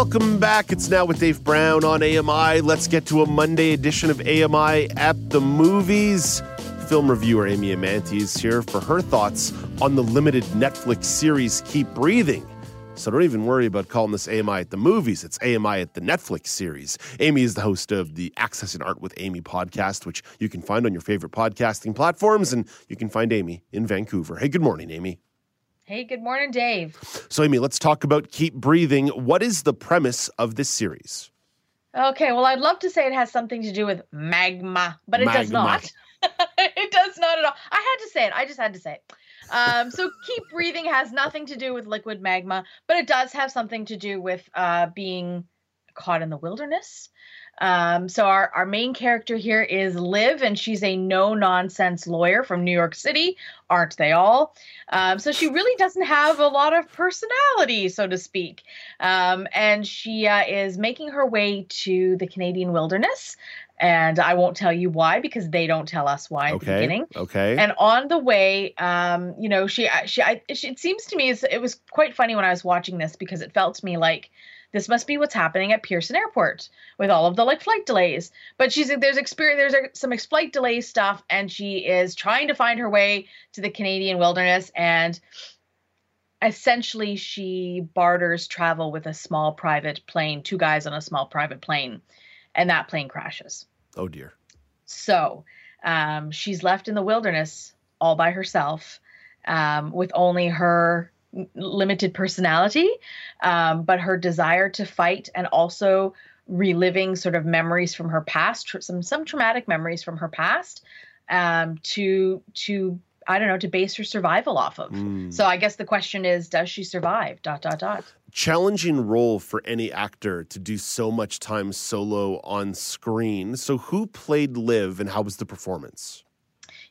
Welcome back. It's now with Dave Brown on AMI. Let's get to a Monday edition of AMI at the movies. Film reviewer Amy Amanti is here for her thoughts on the limited Netflix series Keep Breathing. So don't even worry about calling this AMI at the movies. It's AMI at the Netflix series. Amy is the host of the Accessing Art with Amy podcast, which you can find on your favorite podcasting platforms, and you can find Amy in Vancouver. Hey, good morning, Amy. Hey, good morning, Dave. So, Amy, let's talk about Keep Breathing. What is the premise of this series? Okay, well, I'd love to say it has something to do with magma, but it Magma. does not. it does not at all. I had to say it. I just had to say it. Um, so, keep breathing has nothing to do with liquid magma, but it does have something to do with uh, being caught in the wilderness. Um, so our, our main character here is Liv, and she's a no nonsense lawyer from New York City. Aren't they all? Um, so she really doesn't have a lot of personality, so to speak. Um, and she uh, is making her way to the Canadian wilderness. And I won't tell you why because they don't tell us why at the beginning. Okay. And on the way, um, you know, she, she, I, she, it seems to me it was quite funny when I was watching this because it felt to me like this must be what's happening at Pearson Airport with all of the like flight delays. But she's there's experience there's some flight delay stuff, and she is trying to find her way to the Canadian wilderness, and essentially she barters travel with a small private plane, two guys on a small private plane, and that plane crashes. oh, dear. So um, she's left in the wilderness all by herself um, with only her limited personality, um, but her desire to fight and also reliving sort of memories from her past, some some traumatic memories from her past, um, to to I don't know to base her survival off of. Mm. So I guess the question is, does she survive? Dot dot dot. challenging role for any actor to do so much time solo on screen. So, who played Liv and how was the performance?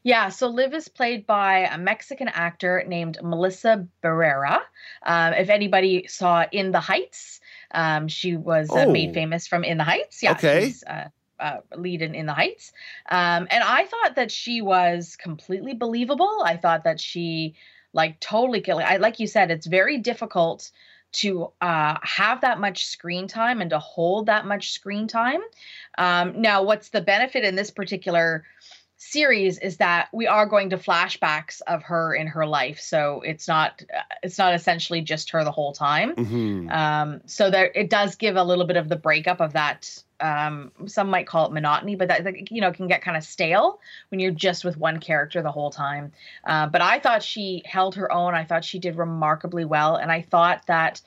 Yeah, so Liv is played by a Mexican actor named Melissa Barrera. Um, if anybody saw In the Heights, um, she was uh, Oh. made famous from In the Heights. Yeah, Okay. she's uh, uh, lead in In the Heights. Um, and I thought that she was completely believable. I thought that she, like, totally killing. I like you said, it's very difficult to uh, have that much screen time and to hold that much screen time. Um, now, what's the benefit in this particular series is that we are going to flashbacks of her in her life. So it's not uh, it's not essentially just her the whole time. Mhm. um so there it does give a little bit of the breakup of that um some might call it monotony but that that, you know can get kind of stale when you're just with one character the whole time. Uh, but i thought she held her own. I thought she did remarkably well. And i thought that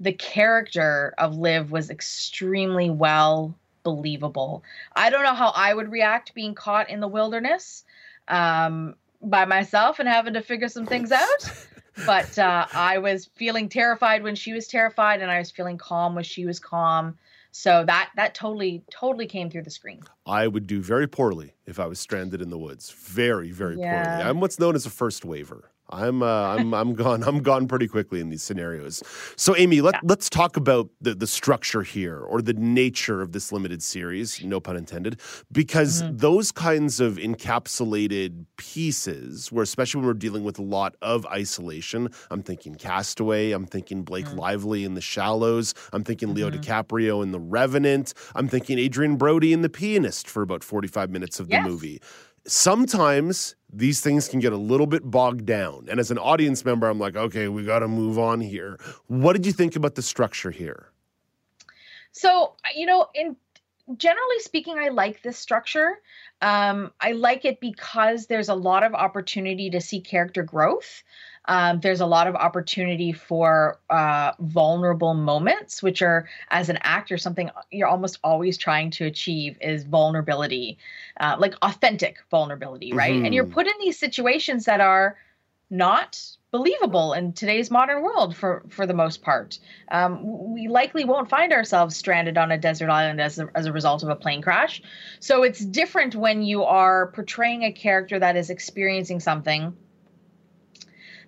the character of liv was extremely well believable i don't know how i would react being caught in the wilderness um by myself and having to figure some things out but uh, I was feeling terrified when she was terrified, and I was feeling calm when she was calm. So that that totally totally came through the screen. I would do very poorly if I was stranded in the woods. Very, very poorly. I'm what's known as a first waiver. I'm uh, I'm I'm gone. I'm gone pretty quickly in these scenarios. So, Amy, let, Yeah. let's talk about the the structure here or the nature of this limited series. No pun intended. Because Mm-hmm. those kinds of encapsulated pieces, where especially when we're dealing with a lot of isolation, I'm thinking Castaway. I'm thinking Blake Mm. Lively in The Shallows. I'm thinking Leo Mhm. DiCaprio in The Revenant. I'm thinking Adrien Brody in The Pianist for about 45 minutes of the movie sometimes these things can get a little bit bogged down. And as an audience member, I'm like, okay, we got to move on here. What did you think about the structure here? So you know, in generally speaking, I like this structure. Um, I like it because there's a lot of opportunity to see character growth. Um, there's a lot of opportunity for uh, vulnerable moments, which are, as an actor, something you're almost always trying to achieve is vulnerability, uh, like authentic vulnerability, right? And you're Mhm. put in these situations that are not believable in today's modern world for for the most part. Um, we likely won't find ourselves stranded on a desert island as a, as a result of a plane crash. So it's different when you are portraying a character that is experiencing something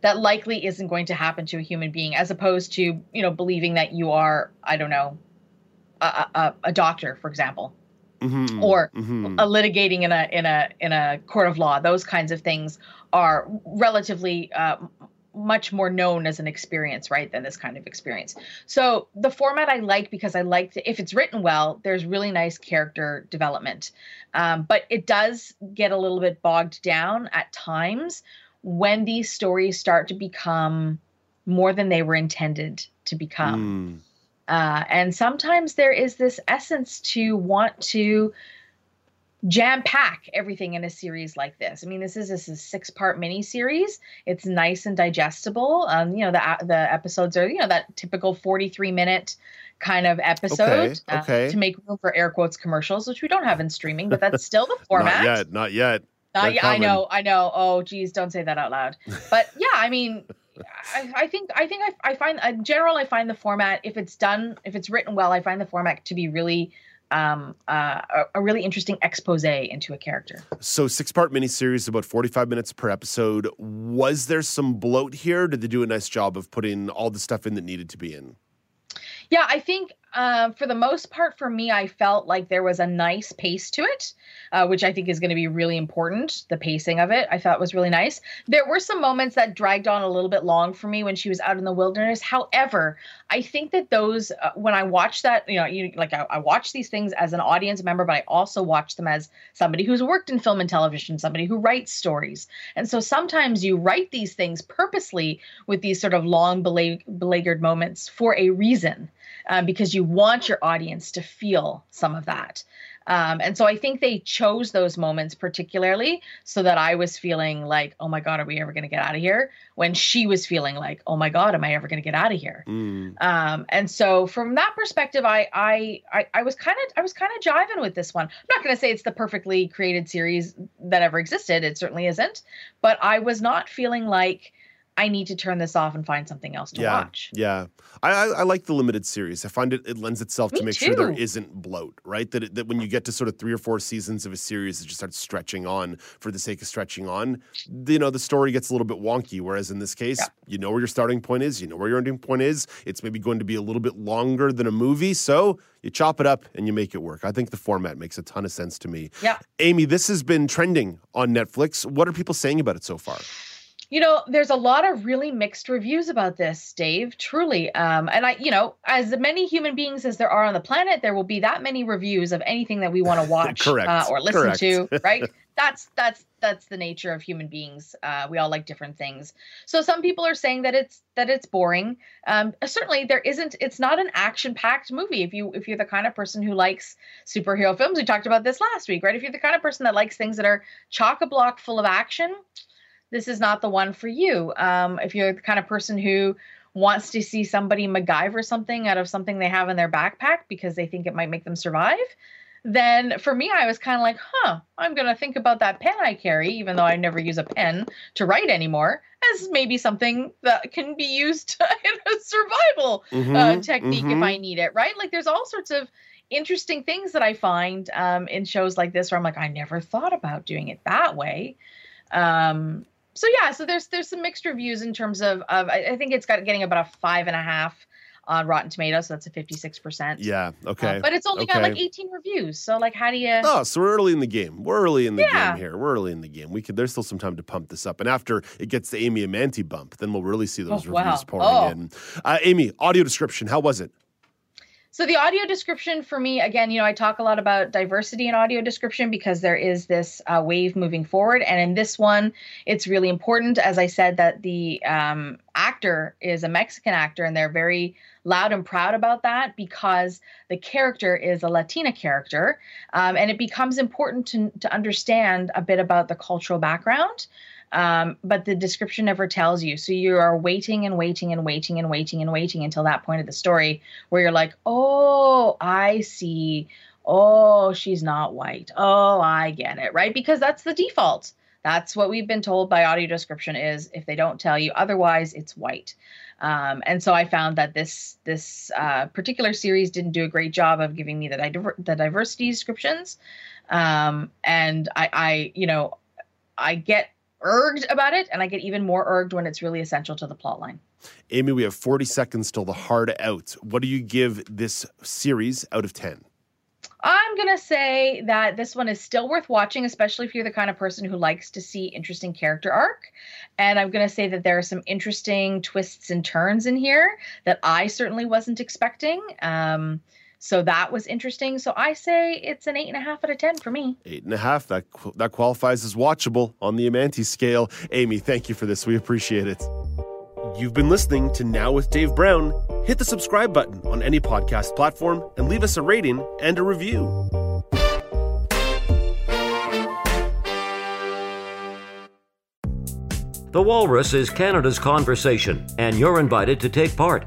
that likely isn't going to happen to a human being, as opposed to you know believing that you are I don't know a, a, a doctor, for example. Mm-hmm. or mm-hmm. a litigating in a in a in a court of law. Those kinds of things are relatively uh, much more known as an experience, right, than this kind of experience. So the format I like because I like to, if it's written well, there's really nice character development. Um, but it does get a little bit bogged down at times when these stories start to become more than they were intended to become. Mm. Uh, and sometimes there is this essence to want to jam pack everything in a series like this. I mean, this is this is six part mini series. It's nice and digestible. Um, you know, the the episodes are you know that typical forty three minute kind of episode okay, okay. Uh, to make room for air quotes commercials, which we don't have in streaming, but that's still the format. not yet. Not yet. Not yet. I know. I know. Oh, geez, don't say that out loud. But yeah, I mean. I, I, think I think I, I find in general I find the format if it's done if it's written well I find the format to be really um, uh, a, a, really interesting expose into a character. So, six part miniseries, about 45 minutes per episode. Was there some bloat here? Did they do a nice job of putting all the stuff in that needed to be in? Yeah, I think uh, for the most part, for me, I felt like there was a nice pace to it, uh, which I think is going to be really important. The pacing of it, I thought was really nice. There were some moments that dragged on a little bit long for me when she was out in the wilderness. However, I think that those, uh, when I watch that, you know, you, like I, I watch these things as an audience member, but I also watch them as somebody who's worked in film and television, somebody who writes stories. And so sometimes you write these things purposely with these sort of long beleaguered moments for a reason um, because you want your audience to feel some of that. Um, and so I think they chose those moments particularly so that I was feeling like, oh my God, are we ever going to get out of here? When she was feeling like, oh my God, am I ever going to get out of here? Mm. Um, and so from that perspective, I, I, I, I was kind of, I was kind of jiving with this one. I'm not going to say it's the perfectly created series that ever existed. It certainly isn't, but I was not feeling like, I need to turn this off and find something else to yeah, watch. Yeah, I, I, I, like the limited series. I find it it lends itself Me to make too. sure there isn't bloat, right? That it, that when you get to sort of three or four seasons of a series, it just starts stretching on for the sake of stretching on. You know, the story gets a little bit wonky. Whereas in this case, yeah. you know where your starting point is, you know where your ending point is. It's maybe going to be a little bit longer than a movie, so you chop it up and you make it work. I think the format makes a ton of sense to me. Yeah, Amy, this has been trending on Netflix. What are people saying about it so far? You know, there's a lot of really mixed reviews about this, Dave, truly. Um, and I, you know, as many human beings as there are on the planet, there will be that many reviews of anything that we want to watch uh, or listen Correct. to, right? that's that's that's the nature of human beings. Uh, we all like different things. So some people are saying that it's that it's boring. Um, certainly, there isn't. It's not an action-packed movie. If you if you're the kind of person who likes superhero films, we talked about this last week, right? If you're the kind of person that likes things that are chock a block full of action, this is not the one for you. Um, if you're the kind of person who wants to see somebody MacGyver something out of something they have in their backpack because they think it might make them survive, then for me, I was kind of like, huh, I'm going to think about that pen I carry, even though I never use a pen to write anymore, as maybe something that can be used in a survival mm-hmm, uh, technique mm-hmm. if I need it, right? Like there's all sorts of interesting things that I find um, in shows like this where I'm like, I never thought about doing it that way. Um, so yeah, so there's there's some mixed reviews in terms of of I, think it's got getting about a five and a half on Rotten Tomatoes, so that's a 56%. Yeah, okay. Uh, but it's only okay. got like 18 reviews. So like how do you Oh, so we're early in the game. We're early in the yeah. game here. We're early in the game. We could there's still some time to pump this up. And after it gets the Amy Amanti bump, then we'll really see those oh, reviews wow. pouring oh. in. Uh, Amy, audio description, how was it? So the audio description for me, again, you know, I talk a lot about diversity in audio description because there is this uh, wave moving forward, and in this one, it's really important, as I said, that the um, actor is a Mexican actor, and they're very loud and proud about that because the character is a Latina character, um, and it becomes important to to understand a bit about the cultural background. Um, but the description never tells you. So you are waiting and waiting and waiting and waiting and waiting until that point of the story where you're like, oh, I see. Oh, she's not white. Oh, I get it. Right. Because that's the default. That's what we've been told by audio description is if they don't tell you otherwise, it's white. Um, and so I found that this this uh, particular series didn't do a great job of giving me the, the diversity descriptions. Um, and I, I, you know, I get urged about it, and I get even more urged when it's really essential to the plot line. Amy, we have 40 seconds till the hard out. What do you give this series out of 10? I'm going to say that this one is still worth watching, especially if you're the kind of person who likes to see interesting character arc. And I'm going to say that there are some interesting twists and turns in here that I certainly wasn't expecting. Um, so that was interesting. So I say it's an eight and a half out of 10 for me. Eight and a half. That, that qualifies as watchable on the Amanti scale. Amy, thank you for this. We appreciate it. You've been listening to Now with Dave Brown. Hit the subscribe button on any podcast platform and leave us a rating and a review. The Walrus is Canada's conversation, and you're invited to take part.